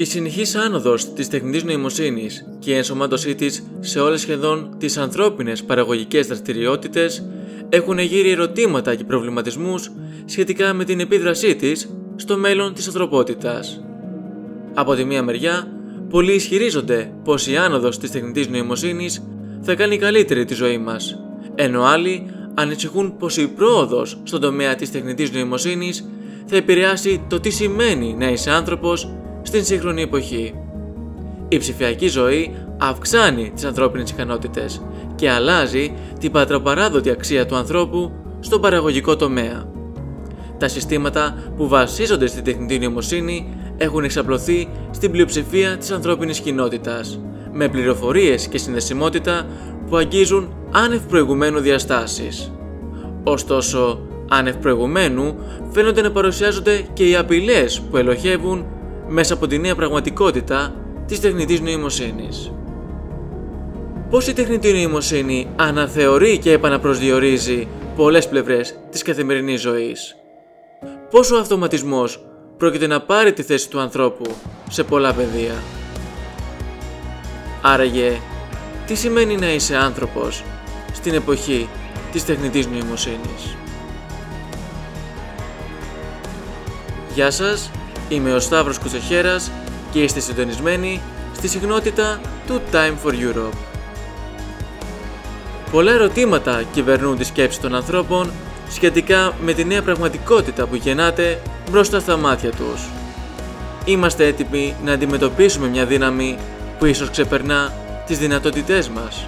Η συνεχής άνοδος της τεχνητής νοημοσύνης και η ενσωμάτωσή της σε όλες σχεδόν τις ανθρώπινες παραγωγικές δραστηριότητες έχουν γύρει ερωτήματα και προβληματισμούς σχετικά με την επίδρασή της στο μέλλον της ανθρωπότητας. Από τη μία μεριά, πολλοί ισχυρίζονται πως η άνοδος της τεχνητής νοημοσύνης θα κάνει καλύτερη τη ζωή μας, ενώ άλλοι ανησυχούν πως η πρόοδος στον τομέα της τεχνητής νοημοσύνης θα επηρεάσει το τι σημαίνει να είσαι άνθρωπος στην σύγχρονη εποχή. Η ψηφιακή ζωή αυξάνει τις ανθρώπινες ικανότητες και αλλάζει την πατροπαράδοτη αξία του ανθρώπου στον παραγωγικό τομέα. Τα συστήματα που βασίζονται στην τεχνητή νοημοσύνη έχουν εξαπλωθεί στην πλειοψηφία της ανθρώπινης κοινότητας, με πληροφορίες και συνδεσιμότητα που αγγίζουν άνευ προηγουμένου διαστάσεις. Ωστόσο, άνευ προηγουμένου φαίνονται να παρουσιάζονται και οι απειλές που ελοχεύουν μέσα από τη νέα πραγματικότητα της τεχνητής νοημοσύνης. Πώς η τεχνητή νοημοσύνη αναθεωρεί και επαναπροσδιορίζει πολλές πλευρές της καθημερινής ζωής; Πώς ο αυτοματισμός πρόκειται να πάρει τη θέση του ανθρώπου σε πολλά πεδία; Άραγε, τι σημαίνει να είσαι άνθρωπος στην εποχή της τεχνητής νοημοσύνης; Γεια σας, είμαι ο Σταύρος Κουτσοχέρας και είστε συντονισμένοι στη συχνότητα του Time for Europe. Πολλά ερωτήματα κυβερνούν τη σκέψη των ανθρώπων σχετικά με τη νέα πραγματικότητα που γεννάται μπροστά στα μάτια τους. Είμαστε έτοιμοι να αντιμετωπίσουμε μια δύναμη που ίσως ξεπερνά τις δυνατότητές μας.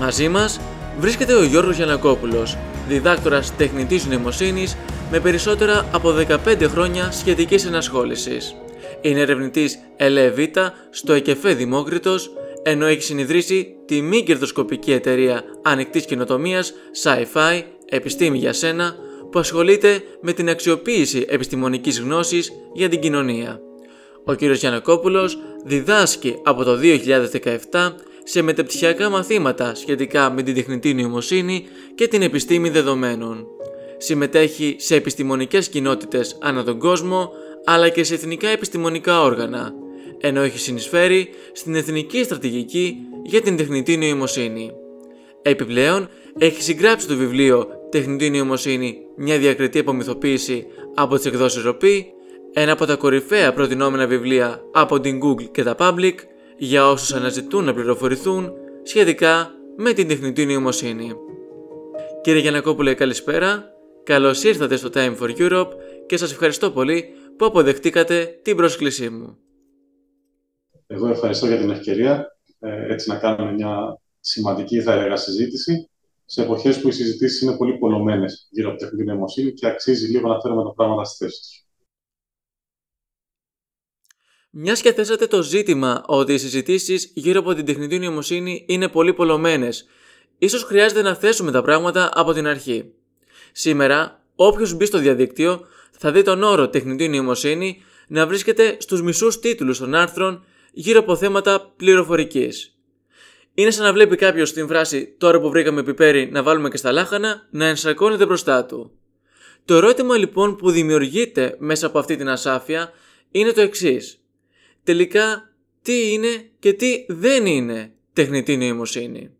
Μαζί μας βρίσκεται ο Γιώργος Γιανακόπουλος, διδάκτορας τεχνητής νοημοσύνης με περισσότερα από 15 χρόνια σχετικής ενασχόλησης. Είναι ερευνητής ΕΛΕΒΙΤΑ στο ΕΚΕΦΕ Δημόκριτος, ενώ έχει συνειδρήσει τη μη κερδοσκοπική εταιρεία ανοιχτής καινοτομίας Sci-Fi Επιστήμη για Σένα, που ασχολείται με την αξιοποίηση επιστημονικής γνώσης για την κοινωνία. Ο κ. Γιανακόπουλος διδάσκει από το 2017 σε μετεπτυχιακά μαθήματα σχετικά με την τεχνητή νοημοσύνη και την επιστήμη δεδομένων. Συμμετέχει σε επιστημονικές κοινότητες ανά τον κόσμο, αλλά και σε εθνικά επιστημονικά όργανα, ενώ έχει συνεισφέρει στην Εθνική Στρατηγική για την Τεχνητή Νοημοσύνη. Επιπλέον, έχει συγγράψει το βιβλίο Τεχνητή Νοημοσύνη, μια διακριτή απομυθοποίηση από τις εκδόσεις Ροπή, ένα από τα κορυφαία προτινόμενα βιβλία από την Google και τα Public για όσους αναζητούν να πληροφορηθούν σχετικά με την τεχνητή νοημοσύνη. Κύριε Γιανακόπουλε, καλησπέρα. Καλώς ήρθατε στο Time for Europe και σας ευχαριστώ πολύ που αποδεχτήκατε την πρόσκλησή μου. Εγώ ευχαριστώ για την ευκαιρία ε, έτσι να κάνουμε μια σημαντική, θα έλεγα, συζήτηση σε εποχές που οι συζητήσεις είναι πολύ πολλωμένες γύρω από την τεχνητή νοημοσύνη και αξίζει λίγο να φέρουμε τα πράγματα στη θέση τους. Μιας και θέσατε το ζήτημα ότι οι συζητήσεις γύρω από την τεχνητή νοημοσύνη είναι πολύ πολλωμένες, ίσως χρειάζεται να θέσουμε τα πράγματα από την αρχή. Σήμερα, όποιος μπει στο διαδίκτυο θα δει τον όρο τεχνητή νοημοσύνη να βρίσκεται στους μισούς τίτλους των άρθρων γύρω από θέματα πληροφορικής. Είναι σαν να βλέπει κάποιος την φράση Τώρα που βρήκαμε πιπέρι να βάλουμε και στα λάχανα να ενσαρκώνεται μπροστά του. Το ερώτημα λοιπόν που δημιουργείται μέσα από αυτή την ασάφεια είναι το εξής. Τελικά, τι είναι και τι δεν είναι τεχνητή νοημοσύνη;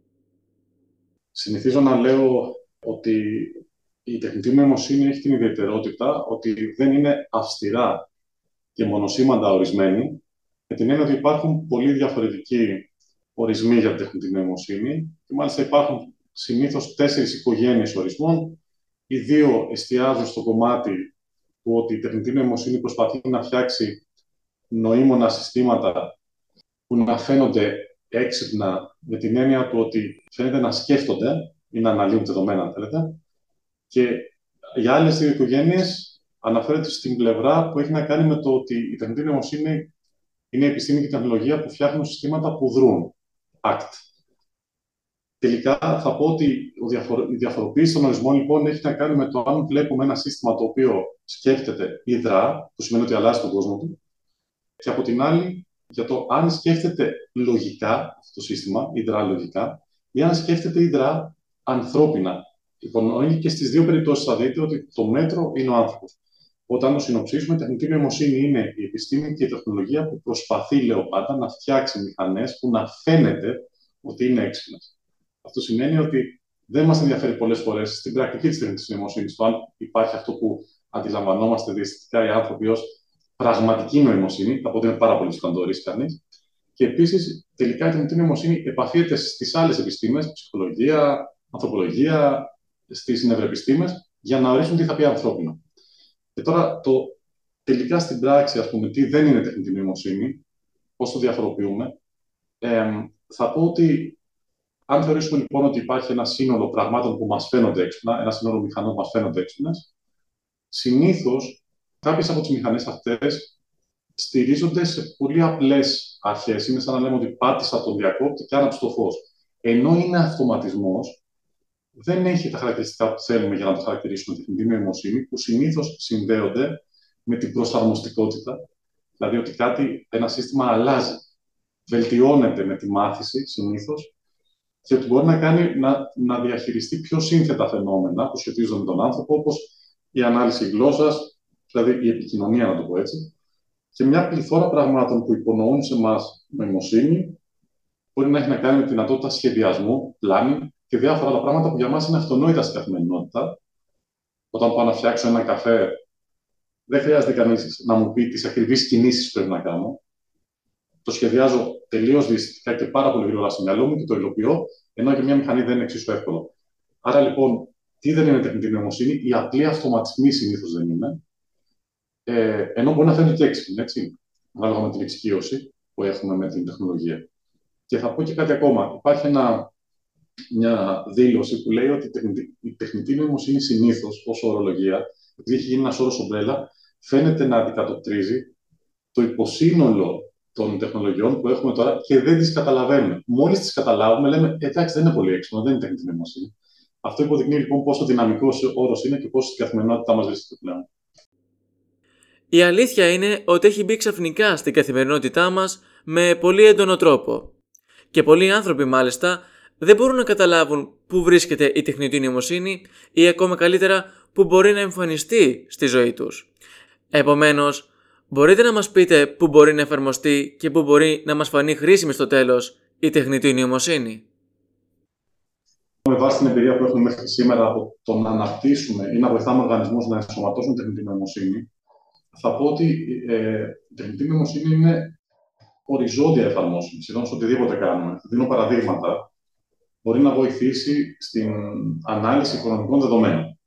Συνηθίζω να λέω ότι η τεχνητή νοημοσύνη έχει την ιδιαιτερότητα ότι δεν είναι αυστηρά και μονοσήμαντα ορισμένη, με την έννοια ότι υπάρχουν πολύ διαφορετικοί ορισμοί για τεχνητή νοημοσύνη και μάλιστα υπάρχουν συνήθως τέσσερις οικογένειες ορισμών. Οι δύο εστιάζουν στο κομμάτι του ότι η τεχνητή νοημοσύνη προσπαθεί να φτιάξει νοήμονα συστήματα που να φαίνονται έξυπνα με την έννοια του ότι φαίνεται να σκέφτονται ή να αναλύουν δεδομένα, αν θέλετε. Και για άλλες δύο οικογένειες αναφέρεται στην πλευρά που έχει να κάνει με το ότι η τεχνητή νοημοσύνη είναι η επιστήμη και η τεχνολογία που φτιάχνουν συστήματα που δρούν. ACT. Τελικά θα πω ότι η διαφοροποίηση των ορισμών λοιπόν έχει να κάνει με το αν βλέπουμε ένα σύστημα το οποίο σκέφτεται ή δρά, που σημαίνει ότι αλλάζει τον κόσμο του, και από την άλλη για το αν σκέφτεται λογικά αυτό το σύστημα, ή δρά λογικά, ή αν σκέφτεται ή δρά ανθρώπινα. Λοιπόν, και στις δύο περιπτώσεις θα δείτε ότι το μέτρο είναι ο άνθρωπος. Όταν το συνοψίσουμε, η τεχνητή νοημοσύνη είναι η επιστήμη και η τεχνολογία που προσπαθεί, λέω πάντα, να φτιάξει μηχανές που να φαίνεται ότι είναι έξυπνες. Αυτό σημαίνει ότι δεν μας ενδιαφέρει πολλές φορές στην πρακτική της τεχνητής νοημοσύνης το αν υπάρχει αυτό που αντιλαμβανόμαστε διαστητικά οι άνθρωποι ως πραγματική νοημοσύνη. Θα πω ότι είναι πάρα πολύ σημαντικό κανείς. Και επίσης, τελικά η τεχνητή νοημοσύνη επαφείται στις άλλες επιστήμες, ψυχολογία, ανθρωπολογία, στις νευροεπιστήμες, για να ορίσουν τι θα πει ανθρώπινο. Και τώρα, το, τελικά στην πράξη, ας πούμε, τι δεν είναι τεχνητή νοημοσύνη, πώς το διαφοροποιούμε, ε, θα πω ότι αν θεωρήσουμε λοιπόν ότι υπάρχει ένα σύνολο πραγμάτων που μας φαίνονται έξυπνα, ένα σύνολο μηχανών που μας φαίνονται έξυπνες, συνήθως κάποιες από τις μηχανές αυτές στηρίζονται σε πολύ απλές αρχές. Είναι σαν να λέμε ότι πάτησα τον διακόπτη και άναψε το φως. Ενώ είναι αυτοματισμός, δεν έχει τα χαρακτηριστικά που θέλουμε για να το χαρακτηρίσουμε τεχνητή νοημοσύνη, που συνήθως συνδέονται με την προσαρμοστικότητα, δηλαδή ότι κάτι, ένα σύστημα αλλάζει, βελτιώνεται με τη μάθηση συνήθως και ότι μπορεί να, κάνει, να, να διαχειριστεί πιο σύνθετα φαινόμενα που σχετίζονται με τον άνθρωπο, όπως η ανάλυση γλώσσας, δηλαδή η επικοινωνία, να το πω έτσι, και μια πληθώρα πραγμάτων που υπονοούν σε εμά νοημοσύνη, μπορεί να έχει να κάνει με τη δυνατότητα σχεδιασμού, πλάνη και διάφορα άλλα πράγματα που για μας είναι αυτονόητα στην καθημερινότητα. Όταν πάω να φτιάξω ένα καφέ, δεν χρειάζεται κανείς να μου πει τις ακριβείς κινήσεις που πρέπει να κάνω. Το σχεδιάζω τελείως διαισθητικά και πάρα πολύ γρήγορα στο μυαλό μου και το υλοποιώ, ενώ για μια μηχανή δεν είναι εξίσου εύκολο. Άρα λοιπόν, τι δεν είναι τεχνητή νοημοσύνη, οι απλοί αυτοματισμοί συνήθως δεν είναι. Ε, ενώ μπορεί να φαίνεται και έξυπνη, έτσι, ανάλογα με την εξοικείωση που έχουμε με την τεχνολογία. Και θα πω και κάτι ακόμα. Υπάρχει ένα, μια δήλωση που λέει ότι η τεχνητή, η τεχνητή νοημοσύνη συνήθως, ω ορολογία, επειδή έχει γίνει ένας όρος ομπρέλα, φαίνεται να αντικατοπτρίζει το υποσύνολο των τεχνολογιών που έχουμε τώρα και δεν τις καταλαβαίνουμε. Μόλις τις καταλάβουμε, λέμε εντάξει, δεν είναι πολύ έξυπνο, δεν είναι τεχνητή νοημοσύνη. Αυτό υποδεικνύει λοιπόν πόσο δυναμικός όρος είναι και πόσο στην καθημερινότητά μας βρίσκεται πλέον. Η αλήθεια είναι ότι έχει μπει ξαφνικά στην καθημερινότητά μας με πολύ έντονο τρόπο. Και πολλοί άνθρωποι μάλιστα δεν μπορούν να καταλάβουν πού βρίσκεται η τεχνητή νοημοσύνη ή ακόμα καλύτερα πού μπορεί να εμφανιστεί στη ζωή τους. Επομένως, μπορείτε να μας πείτε πού μπορεί να εφαρμοστεί και πού μπορεί να μας φανεί χρήσιμη στο τέλος η τεχνητή νοημοσύνη. Με βάση την εμπειρία που έχουμε μέχρι σήμερα από το να αναπτύσσουμε ή να βοηθάμε οργανισμούς να ενσωματώσουν τεχνητή νοημοσύνη, θα πω ότι ε, η τεχνητή νοημοσύνη είναι οριζόντια εφαρμόσιμη, σχεδόν σε οτιδήποτε κάνουμε. Δίνω παραδείγματα. Μπορεί να βοηθήσει στην ανάλυση οικονομικών δεδομένων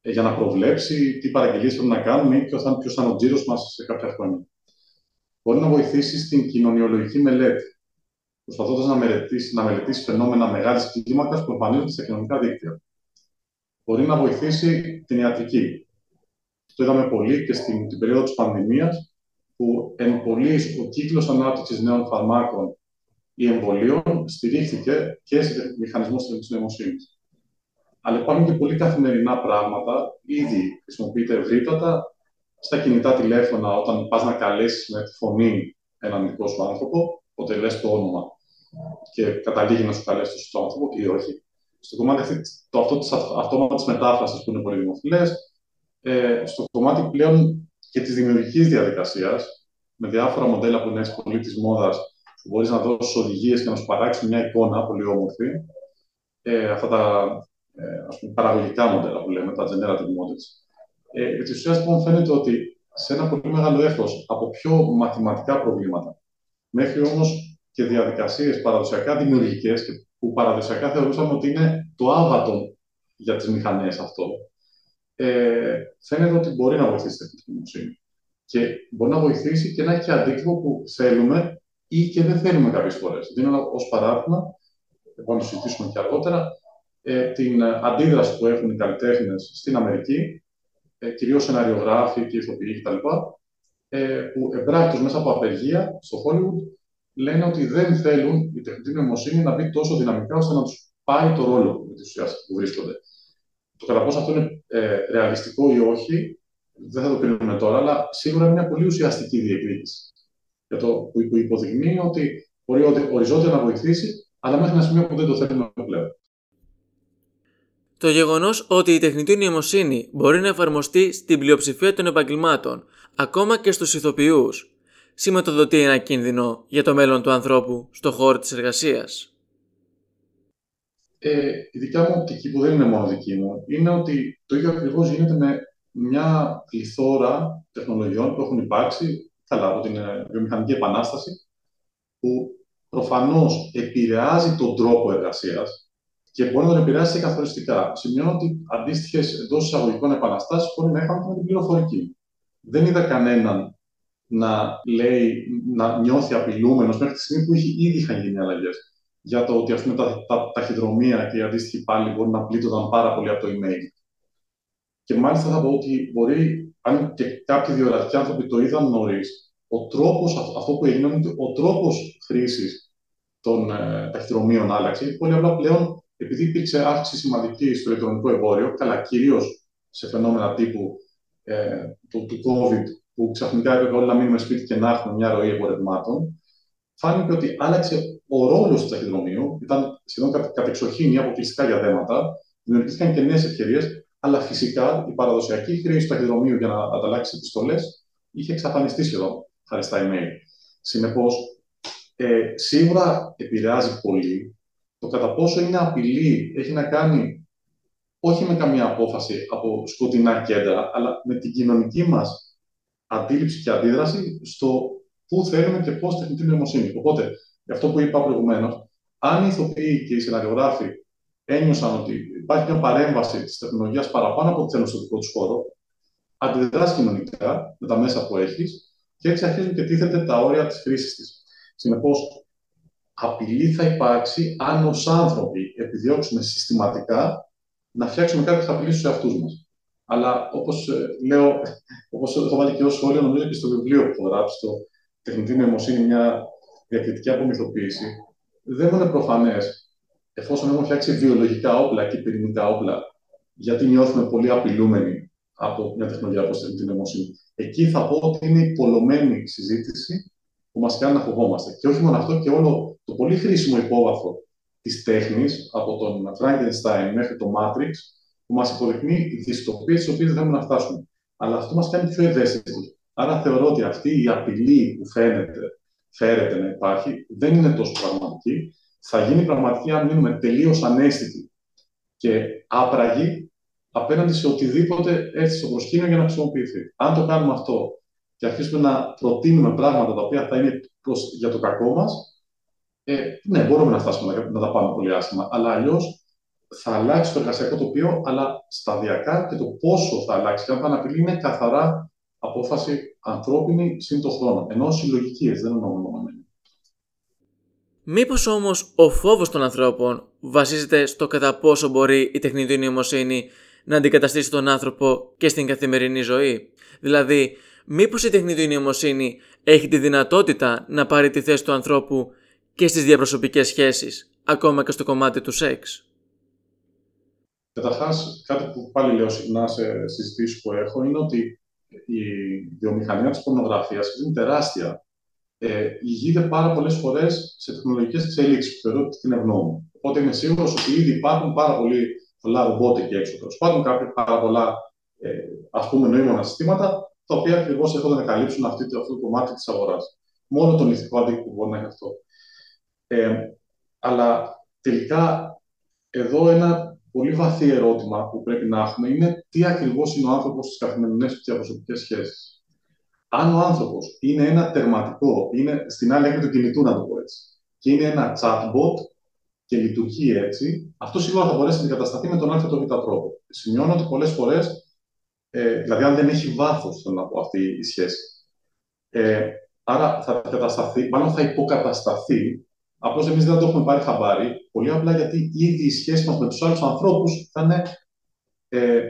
ε, για να προβλέψει τι παραγγελίες πρέπει να κάνουμε ή ποιος θα, ποιος θα είναι ο τζίρος μας σε κάποια χρόνια. Μπορεί να βοηθήσει στην κοινωνιολογική μελέτη, προσπαθώντας να μελετήσει, να μελετήσει φαινόμενα μεγάλης κλίμακας που εμφανίζονται στα κοινωνικά δίκτυα. Μπορεί να βοηθήσει την ιατρική, το είδαμε πολύ και στην την περίοδο της πανδημίας, που εν πολλής ο κύκλος ανάπτυξης νέων φαρμάκων ή εμβολίων στηρίχθηκε και σε μηχανισμό της νοημοσύνης. Αλλά υπάρχουν και πολλοί καθημερινά πράγματα, ήδη χρησιμοποιείται ευρύτατα, στα κινητά τηλέφωνα, όταν πας να καλέσεις με τη φωνή έναν δικό σου άνθρωπο, οπότε λες το όνομα και καταλήγει να σου καλέσει το σωστό άνθρωπο ή όχι. Στο κομμάτι το αυτό της αυτόματης μετάφρασης που είναι πολύ δημοφιλές, ε, στο κομμάτι πλέον και της δημιουργικής διαδικασίας, με διάφορα μοντέλα που είναι πολύ της μόδας, που μπορείς να δώσεις οδηγίες και να σου παράξει μια εικόνα πολύ όμορφη. Ε, αυτά τα ε, ας πούμε, παραγωγικά μοντέλα που λέμε, τα generative models. Ε, επί της ουσίας, λοιπόν, φαίνεται ότι σε ένα πολύ μεγάλο εύρο από πιο μαθηματικά προβλήματα μέχρι όμως και διαδικασίες παραδοσιακά δημιουργικές που παραδοσιακά θεωρούσαμε ότι είναι το άβατο για τις μηχανές αυτό ε, φαίνεται ότι μπορεί να βοηθήσει την τεχνητή νοημοσύνη. Και μπορεί να βοηθήσει και να έχει και αντίκτυπο που θέλουμε ή και δεν θέλουμε κάποιες φορές. Δίνω ως παράδειγμα, να το συζητήσουμε και αργότερα, ε, την αντίδραση που έχουν οι καλλιτέχνες στην Αμερική, ε, κυρίως σεναριογράφοι και ηθοποιοί κτλ., ε, που εμπράκτω μέσα από απεργία στο Hollywood λένε ότι δεν θέλουν η τεχνητή νοημοσύνη να μπει τόσο δυναμικά ώστε να τους πάει το ρόλο που βρίσκονται. Το κατά πόσο αυτό είναι ε, ρεαλιστικό ή όχι, δεν θα το κρίνουμε τώρα, αλλά σίγουρα είναι μια πολύ ουσιαστική διεκδίκηση. Για το που υποδεικνύει ότι μπορεί οριζόντια να βοηθήσει, αλλά μέχρι ένα σημείο που δεν το θέλουμε πλέον. Το γεγονός ότι η τεχνητή νοημοσύνη μπορεί να εφαρμοστεί στην πλειοψηφία των επαγγελμάτων, ακόμα και στους ηθοποιούς, σηματοδοτεί ένα κίνδυνο για το μέλλον του ανθρώπου στο χώρο της εργασίας. Ε, η δικιά μου οπτική, που δεν είναι μόνο δική μου, είναι ότι το ίδιο ακριβώς γίνεται με μια πληθώρα τεχνολογιών που έχουν υπάρξει καλά από την ε, βιομηχανική επανάσταση, που προφανώς επηρεάζει τον τρόπο εργασίας και μπορεί να τον επηρεάσει καθοριστικά. Σημειώνω ότι αντίστοιχες εντός εισαγωγικών επαναστάσεις μπορεί να είχαν με την πληροφορική. Δεν είδα κανέναν να λέει, να νιώθει απειλούμενος μέχρι τη στιγμή που ήδη είχαν γίνει αλλαγές. Για το ότι ας πούμε, τα, τα, ταχυδρομεία και οι αντίστοιχοι πάλι μπορούν να πλήττονταν πάρα πολύ από το email. Και μάλιστα θα πω ότι μπορεί, αν και κάποιοι διορατικοί άνθρωποι το είδαν νωρίς, ο τρόπος, αυτό που έγινε είναι ότι ο τρόπος χρήσης των ε, ταχυδρομείων άλλαξε. Πολύ απλά πλέον, επειδή υπήρξε αύξηση σημαντική στο ηλεκτρονικό εμπόριο, καλά κυρίως σε φαινόμενα τύπου ε, του, του COVID, που ξαφνικά έπρεπε όλοι να μείνουμε σπίτι και να έχουμε μια ροή εμπορευμάτων, φάνηκε ότι άλλαξε ο ρόλος του ταχυδρομείου. Ήταν σχεδόν κατεξοχήν ή αποκλειστικά για δέματα. Δημιουργήθηκαν και νέες ευκαιρίες, αλλά φυσικά η παραδοσιακή χρήση του ταχυδρομείου για να ανταλλάξει επιστολές είχε εξαφανιστεί σχεδόν χάρη στα email. Συνεπώς, ε, σίγουρα επηρεάζει πολύ το κατά πόσο είναι απειλή, έχει να κάνει όχι με καμία απόφαση από σκοτεινά κέντρα, αλλά με την κοινωνική μας αντίληψη και αντίδραση στο πού θέλουμε και πώς τεχνητή νοημοσύνη. Οπότε, για αυτό που είπα προηγουμένως, αν οι ηθοποιοί και οι σεναριογράφοι ένιωσαν ότι υπάρχει μια παρέμβαση της τεχνολογίας παραπάνω από ό,τι θέλουν στο δικό τους χώρο, αντιδράς κοινωνικά με τα μέσα που έχεις και έτσι αρχίζουν και τίθεται τα όρια της χρήσης της. Συνεπώς, απειλή θα υπάρξει αν ως άνθρωποι επιδιώξουμε συστηματικά να φτιάξουμε κάποιε απειλή στου εαυτούς μας. Αλλά όπως ε, λέω, όπως έχω βάλει και ω σχόλιο, νομίζω και στο βιβλίο που έχω γράψει, το Τεχνητή Νοημοσύνη, μια διακριτική απομυθοποίηση, δεν μου είναι προφανές, εφόσον έχουμε φτιάξει βιολογικά όπλα και πυρηνικά όπλα, γιατί νιώθουμε πολύ απειλούμενοι από μια τεχνολογία όπως τεχνητή νοημοσύνη. Εκεί θα πω ότι είναι η πολλωμένη συζήτηση που μας κάνει να φοβόμαστε. Και όχι μόνο αυτό, και όλο το πολύ χρήσιμο υπόβαθρο της τέχνης, από τον Frankenstein μέχρι το Matrix, που μας υποδεικνύει δυστοπίες τι οποίες δεν θέλουμε να φτάσουμε. Αλλά αυτό μας κάνει πιο ευαίσθητοι. Άρα θεωρώ ότι αυτή η απειλή που φαίνεται, φέρεται να υπάρχει, δεν είναι τόσο πραγματική. Θα γίνει πραγματική αν μείνουμε τελείως ανέστητοι και άπραγοι απέναντι σε οτιδήποτε έρθει στο προσκήνιο για να χρησιμοποιηθεί. Αν το κάνουμε αυτό και αρχίσουμε να προτείνουμε πράγματα τα οποία θα είναι προς, για το κακό μας, ε, ναι, μπορούμε να φτάσουμε να, να τα πάμε πολύ άσχημα. Αλλά αλλιώς θα αλλάξει το εργασιακό τοπίο, αλλά σταδιακά και το πόσο θα αλλάξει και αν θα αναπηλεί είναι καθαρά απόφαση ανθρώπινη συν το χρόνο. Ενώ συλλογική, δεν εννοώ μονομένη. Μήπως όμως ο φόβος των ανθρώπων βασίζεται στο κατά πόσο μπορεί η τεχνητή νοημοσύνη να αντικαταστήσει τον άνθρωπο και στην καθημερινή ζωή; Δηλαδή, μήπως η τεχνητή νοημοσύνη έχει τη δυνατότητα να πάρει τη θέση του ανθρώπου και στις διαπροσωπικές σχέσεις, ακόμα και στο κομμάτι του σεξ; Καταρχάς, κάτι που πάλι λέω συχνά σε συζητήσεις που έχω είναι ότι η βιομηχανία της πορνογραφίας είναι τεράστια. Ε, ηγείται πάρα πολλές φορές σε τεχνολογικές εξελίξεις που θεωρώ ότι την ευνοούν. Οπότε είμαι σίγουρος ότι ήδη υπάρχουν πάρα πολύ πολλά ρομπότ εκεί έξω. Τέλος πάντων, κάποια πάρα πολλά ε, ας πούμε νοήμονα συστήματα, τα οποία ακριβώς έρχονται να καλύψουν αυτή, αυτό το κομμάτι της αγοράς. Μόνο τον ηθικό αντίκτυπο μπορεί να έχει αυτό. Ε, αλλά τελικά εδώ ένα πολύ βαθύ ερώτημα που πρέπει να έχουμε είναι τι ακριβώς είναι ο άνθρωπος στις καθημερινές και διαπροσωπικές σχέσεις. Αν ο άνθρωπος είναι ένα τερματικό, είναι στην άλλη άκρη του κινητού, να το πω έτσι, και είναι ένα chatbot και λειτουργεί έτσι, αυτό σίγουρα θα μπορέσει να αντικατασταθεί με τον α το β τρόπο. Σημειώνω ότι πολλές φορές, ε, δηλαδή αν δεν έχει βάθος, θέλω να πω αυτή η σχέση. Ε, άρα θα κατασταθεί, μάλλον θα υποκατασταθεί Απλώς εμείς δεν το έχουμε πάρει χαμπάρι, πολύ απλά γιατί ήδη οι σχέσει μας με τους άλλους ανθρώπους θα είναι ε,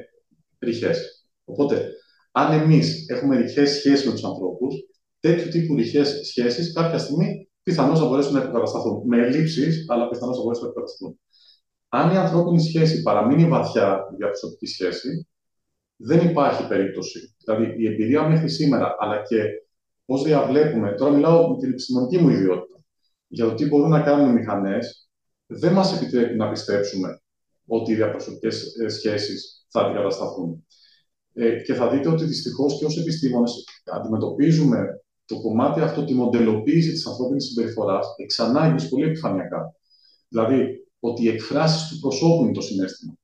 ρηχές. Οπότε, αν εμείς έχουμε ρηχές σχέσει με τους ανθρώπους, τέτοιου τύπου ρηχές σχέσεις κάποια στιγμή πιθανώς θα μπορέσουν να υποκατασταθούν. Με ελλείψεις, αλλά πιθανώς θα μπορέσουν να υποκατασταθούν. Αν η ανθρώπινη σχέση παραμείνει βαθιά για προσωπική σχέση, δεν υπάρχει περίπτωση. Δηλαδή, η εμπειρία μέχρι σήμερα, αλλά και πώς διαβλέπουμε, τώρα μιλάω με την επιστημονική μου ιδιότητα για το τι μπορούν να κάνουν οι μηχανές, δεν μας επιτρέπει να πιστέψουμε ότι οι διαπροσωπικές ε, σχέσεις θα αντικατασταθούν. Ε, και θα δείτε ότι δυστυχώς και ως επιστήμονες αντιμετωπίζουμε το κομμάτι αυτό, τη μοντελοποίηση της ανθρώπινης συμπεριφοράς, εξ ανάγκη πολύ επιφανειακά. Δηλαδή, ότι οι εκφράσεις του προσώπου είναι το συνέστημα.